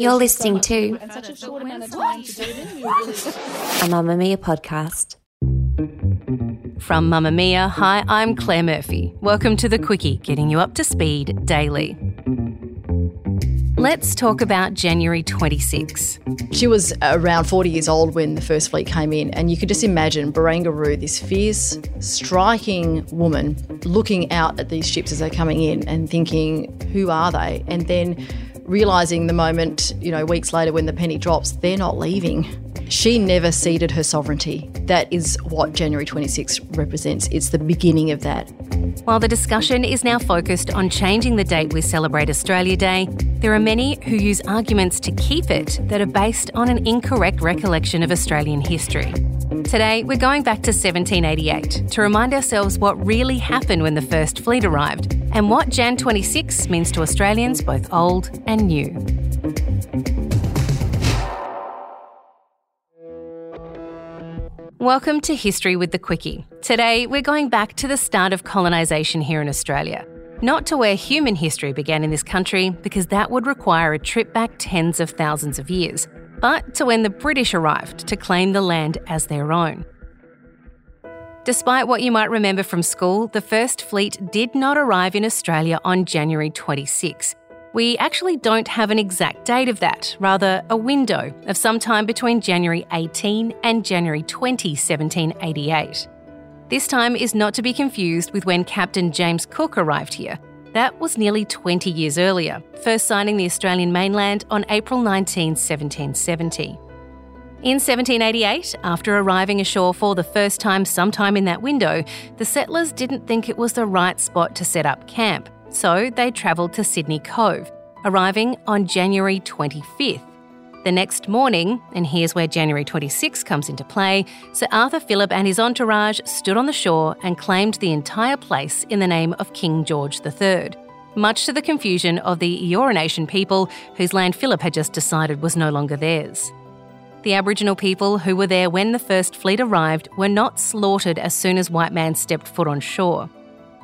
You're listening to a Mamamia podcast. From Mamamia, hi, I'm Claire Murphy. Welcome to The Quicky, getting you up to speed daily. Let's talk about January 26. She was around 40 years old when the first fleet came in, and you could just imagine Barangaroo, this fierce, striking woman, looking out at these ships as they're coming in and thinking, who are they? And then realizing the moment, you know, weeks later when the penny drops, they're not leaving. She never ceded her sovereignty. That is what January 26 represents. It's the beginning of that. While the discussion is now focused on changing the date we celebrate Australia Day, there are many who use arguments to keep it that are based on an incorrect recollection of Australian history. Today, we're going back to 1788 to remind ourselves what really happened when the First Fleet arrived and what Jan 26 means to Australians both old and new. Welcome to History with the Quicky. Today, we're going back to the start of colonisation here in Australia. Not to where human history began in this country, because that would require a trip back tens of thousands of years, but to when the British arrived to claim the land as their own. Despite what you might remember from school, the First Fleet did not arrive in Australia on January 26. We actually don't have an exact date of that, rather, a window of some time between January 18 and January 20, 1788. This time is not to be confused with when Captain James Cook arrived here. That was nearly 20 years earlier, first signing the Australian mainland on April 19, 1770. In 1788, after arriving ashore for the first time sometime in that window, the settlers didn't think it was the right spot to set up camp, so they travelled to Sydney Cove, arriving on January 25th. The next morning, and here's where January 26 comes into play, Sir Arthur Phillip and his entourage stood on the shore and claimed the entire place in the name of King George III, much to the confusion of the Eora Nation people whose land Phillip had just decided was no longer theirs. The Aboriginal people who were there when the First Fleet arrived were not slaughtered as soon as white man stepped foot on shore.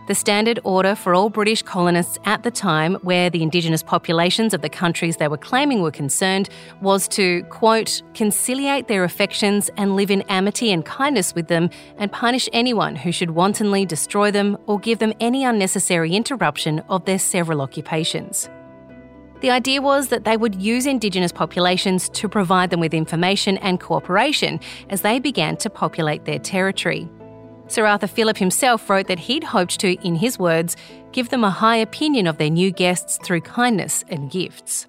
The standard order for all British colonists at the time, where the Indigenous populations of the countries they were claiming were concerned, was to, quote, conciliate their affections and live in amity and kindness with them, and punish anyone who should wantonly destroy them or give them any unnecessary interruption of their several occupations. The idea was that they would use Indigenous populations to provide them with information and cooperation as they began to populate their territory. Sir Arthur Phillip himself wrote that he'd hoped to, in his words, give them a high opinion of their new guests through kindness and gifts.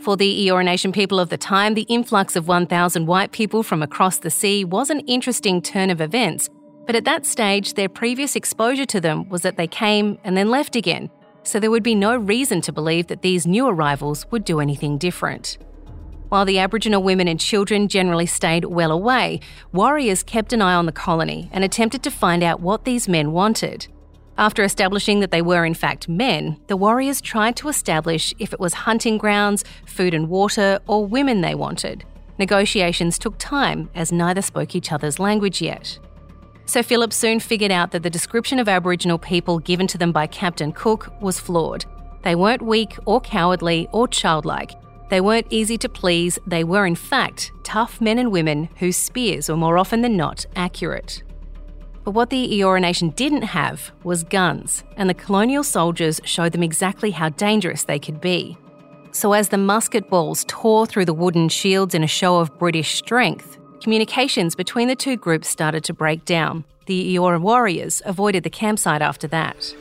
For the Eora Nation people of the time, the influx of 1,000 white people from across the sea was an interesting turn of events, but at that stage, their previous exposure to them was that they came and then left again, so there would be no reason to believe that these new arrivals would do anything different. While the Aboriginal women and children generally stayed well away, warriors kept an eye on the colony and attempted to find out what these men wanted. After establishing that they were in fact men, the warriors tried to establish if it was hunting grounds, food and water, or women they wanted. Negotiations took time as neither spoke each other's language yet. So Phillip soon figured out that the description of Aboriginal people given to them by Captain Cook was flawed. They weren't weak or cowardly or childlike. They weren't easy to please, they were in fact tough men and women whose spears were more often than not accurate. But what the Eora Nation didn't have was guns, and the colonial soldiers showed them exactly how dangerous they could be. So, as the musket balls tore through the wooden shields in a show of British strength, communications between the two groups started to break down. The Eora warriors avoided the campsite after that.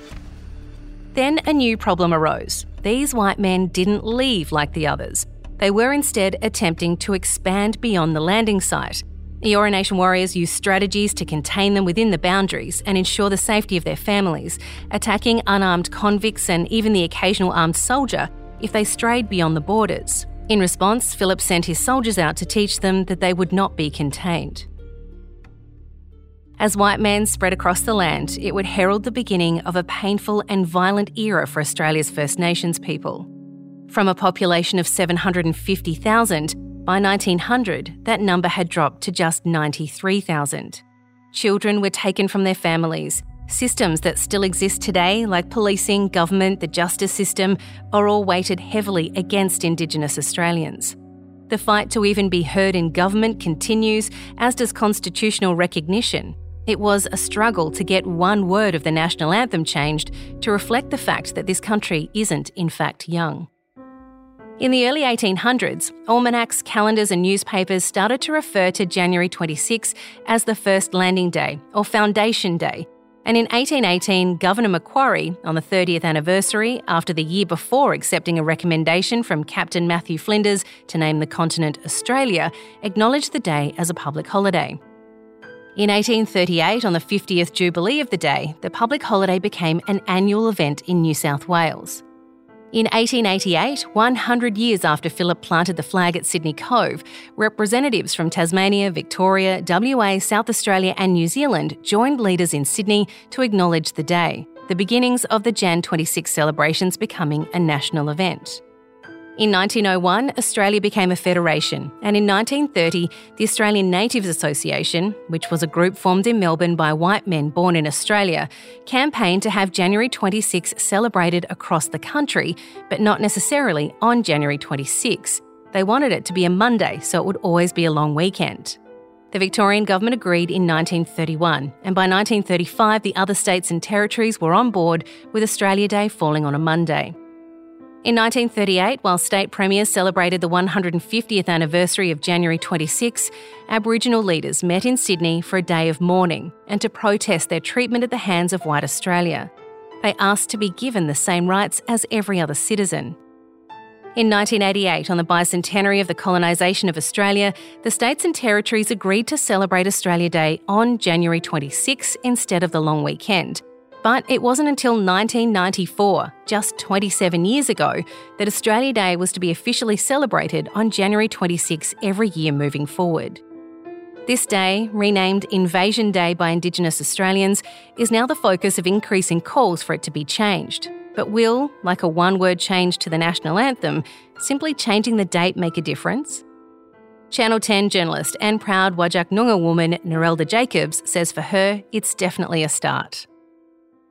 Then a new problem arose. These white men didn't leave like the others. They were instead attempting to expand beyond the landing site. Eora Nation warriors used strategies to contain them within the boundaries and ensure the safety of their families, attacking unarmed convicts and even the occasional armed soldier if they strayed beyond the borders. In response, Phillip sent his soldiers out to teach them that they would not be contained. As white men spread across the land, it would herald the beginning of a painful and violent era for Australia's First Nations people. From a population of 750,000, by 1900, that number had dropped to just 93,000. Children were taken from their families. Systems that still exist today, like policing, government, the justice system, are all weighted heavily against Indigenous Australians. The fight to even be heard in government continues, as does constitutional recognition. It was a struggle to get one word of the national anthem changed to reflect the fact that this country isn't, in fact, young. In the early 1800s, almanacs, calendars, and newspapers started to refer to January 26 as the first landing day or foundation day. And in 1818, Governor Macquarie, on the 30th anniversary, after the year before accepting a recommendation from Captain Matthew Flinders to name the continent Australia, acknowledged the day as a public holiday. In 1838, on the 50th Jubilee of the day, the public holiday became an annual event in New South Wales. In 1888, 100 years after Phillip planted the flag at Sydney Cove, representatives from Tasmania, Victoria, WA, South Australia, and New Zealand joined leaders in Sydney to acknowledge the day, the beginnings of the Jan 26 celebrations becoming a national event. In 1901, Australia became a federation, and in 1930, the Australian Natives Association, which was a group formed in Melbourne by white men born in Australia, campaigned to have January 26 celebrated across the country, but not necessarily on January 26. They wanted it to be a Monday, so it would always be a long weekend. The Victorian government agreed in 1931, and by 1935, the other states and territories were on board, with Australia Day falling on a Monday. In 1938, while state premiers celebrated the 150th anniversary of January 26, Aboriginal leaders met in Sydney for a day of mourning and to protest their treatment at the hands of white Australia. They asked to be given the same rights as every other citizen. In 1988, on the bicentenary of the colonisation of Australia, the states and territories agreed to celebrate Australia Day on January 26 instead of the long weekend but it wasn't until 1994, just 27 years ago, that Australia Day was to be officially celebrated on January 26 every year moving forward. This day, renamed Invasion Day by Indigenous Australians, is now the focus of increasing calls for it to be changed. But will, like a one word change to the national anthem, simply changing the date make a difference? Channel 10 journalist and proud Whadjuk Noongar woman Narelda Jacobs says for her, it's definitely a start.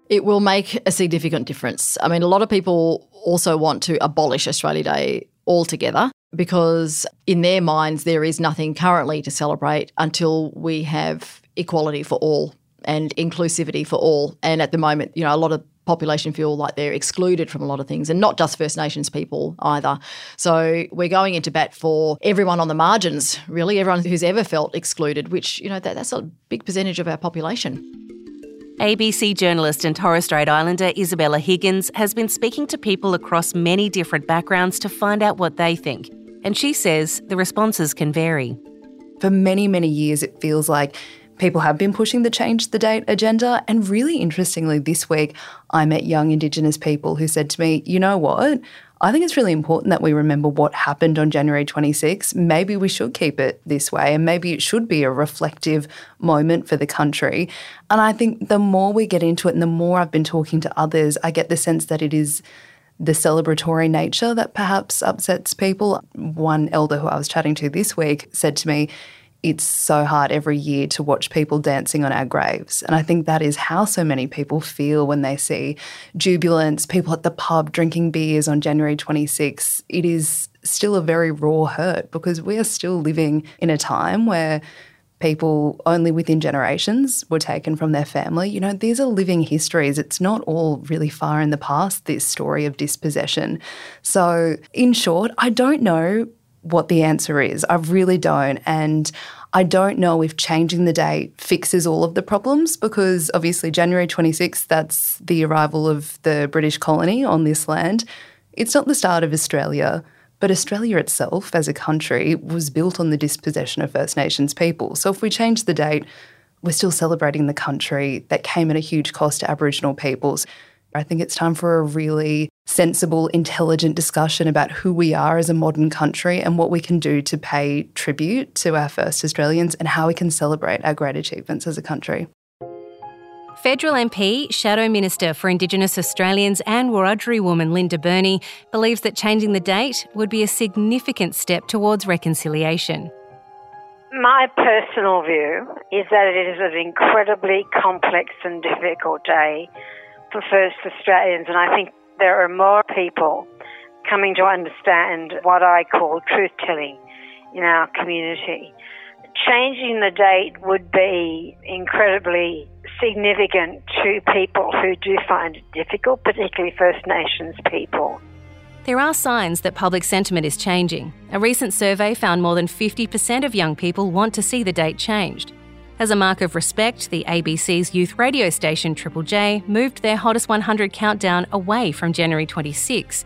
It will make a significant difference. I mean, a lot of people also want to abolish Australia Day altogether because, in their minds, there is nothing currently to celebrate until we have equality for all and inclusivity for all. And at the moment, you know, a lot of population feel like they're excluded from a lot of things and not just First Nations people either. So we're going into bat for everyone on the margins, really, everyone who's ever felt excluded, which, you know, that, that's a big percentage of our population. ABC journalist and Torres Strait Islander Isabella Higgins has been speaking to people across many different backgrounds to find out what they think. And she says the responses can vary. For many, many years, it feels like people have been pushing the change the date agenda. And really interestingly, this week, I met young Indigenous people who said to me, you know what? I think it's really important that we remember what happened on January 26. Maybe we should keep it this way, and maybe it should be a reflective moment for the country. And I think the more we get into it and the more I've been talking to others, I get the sense that it is the celebratory nature that perhaps upsets people. One elder who I was chatting to this week said to me, it's so hard every year to watch people dancing on our graves. And I think that is how so many people feel when they see jubilance, people at the pub drinking beers on January 26. It is still a very raw hurt because we are still living in a time where people only within generations were taken from their family. You know, these are living histories. It's not all really far in the past, this story of dispossession. So, in short, I don't know what the answer is. I really don't. And I don't know if changing the date fixes all of the problems because obviously January 26th, that's the arrival of the British colony on this land. It's not the start of Australia, But Australia itself, as a country, was built on the dispossession of First Nations people. So if we change the date, we're still celebrating the country that came at a huge cost to Aboriginal peoples. I think it's time for a really sensible, intelligent discussion about who we are as a modern country and what we can do to pay tribute to our first Australians and how we can celebrate our great achievements as a country. Federal MP, Shadow Minister for Indigenous Australians and Wiradjuri woman Linda Burney believes that changing the date would be a significant step towards reconciliation. My personal view is that it is an incredibly complex and difficult day for First Australians, and I think there are more people coming to understand what I call truth telling in our community. Changing the date would be incredibly significant to people who do find it difficult, particularly First Nations people. There are signs that public sentiment is changing. A recent survey found more than 50% of young people want to see the date changed. As a mark of respect, the ABC's youth radio station Triple J moved their Hottest 100 countdown away from January 26.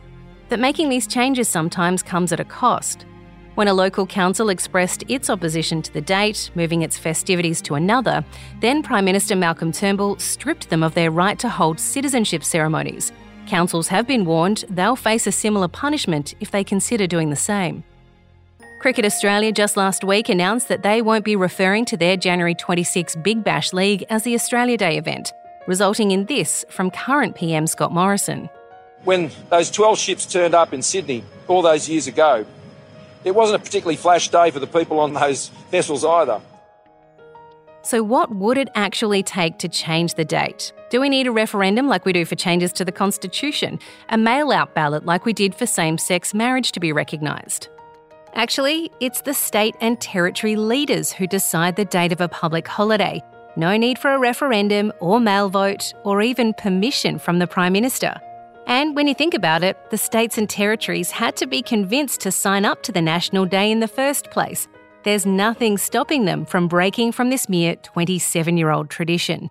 But making these changes sometimes comes at a cost. When a local council expressed its opposition to the date, moving its festivities to another, then Prime Minister Malcolm Turnbull stripped them of their right to hold citizenship ceremonies. Councils have been warned they'll face a similar punishment if they consider doing the same. Cricket Australia just last week announced that they won't be referring to their January 26 Big Bash League as the Australia Day event, resulting in this from current PM Scott Morrison. When those 12 ships turned up in Sydney all those years ago, it wasn't a particularly flash day for the people on those vessels either. So, what would it actually take to change the date? Do we need a referendum like we do for changes to the Constitution? A mail out ballot like we did for same sex marriage to be recognised? Actually, it's the state and territory leaders who decide the date of a public holiday. No need for a referendum or mail vote or even permission from the Prime Minister. And when you think about it, the states and territories had to be convinced to sign up to the National Day in the first place. There's nothing stopping them from breaking from this mere 27 year old tradition.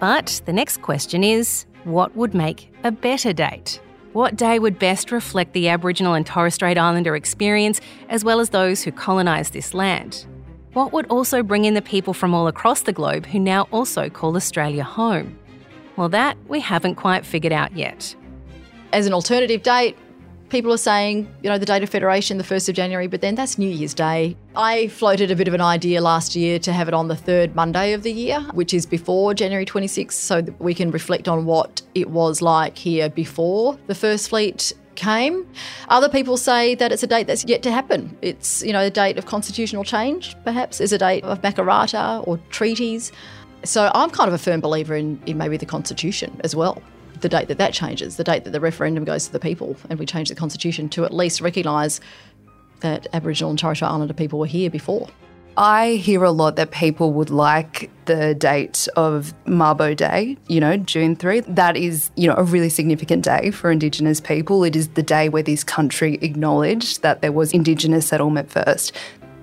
But the next question is what would make a better date? What day would best reflect the Aboriginal and Torres Strait Islander experience, as well as those who colonised this land? What would also bring in the people from all across the globe who now also call Australia home? Well, that we haven't quite figured out yet. As an alternative date, people are saying, you know, the date of federation, the 1st of January, but then that's New Year's Day. I floated a bit of an idea last year to have it on the third Monday of the year, which is before January 26th, so that we can reflect on what it was like here before the First Fleet came. Other people say that it's a date that's yet to happen. It's, you know, a date of constitutional change, perhaps, is a date of Makarrata or treaties. So I'm kind of a firm believer in, in maybe the Constitution as well. The date that that changes, the date that the referendum goes to the people, and we change the Constitution to at least recognise that Aboriginal and Torres Strait Islander people were here before. I hear a lot that people would like the date of Mabo Day, you know, June 3. That is, you know, a really significant day for Indigenous people. It is the day where this country acknowledged that there was Indigenous settlement first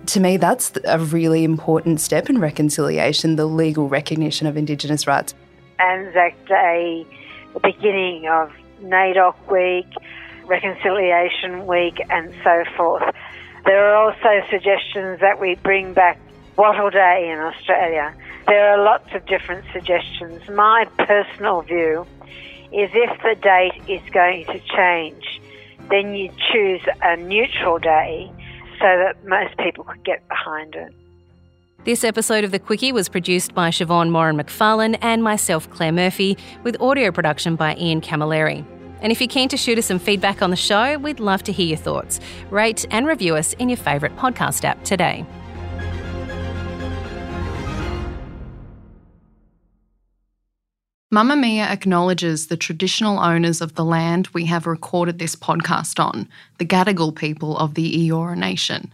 to me, that's a really important step in reconciliation the legal recognition of Indigenous rights. Anzac Day, the beginning of NAIDOC Week, Reconciliation Week, and so forth. There are also suggestions that we bring back Wattle Day in Australia. There are lots of different suggestions. My personal view is if the date is going to change, then you choose a neutral day so that most people could get behind it. This episode of The Quicky was produced by Siobhan Moran McFarlane and myself, Claire Murphy, with audio production by Ian Camilleri. And if you're keen to shoot us some feedback on the show, we'd love to hear your thoughts. Rate and review us in your favourite podcast app today. Mamamia acknowledges the traditional owners of the land we have recorded this podcast on, the Gadigal people of the Eora Nation.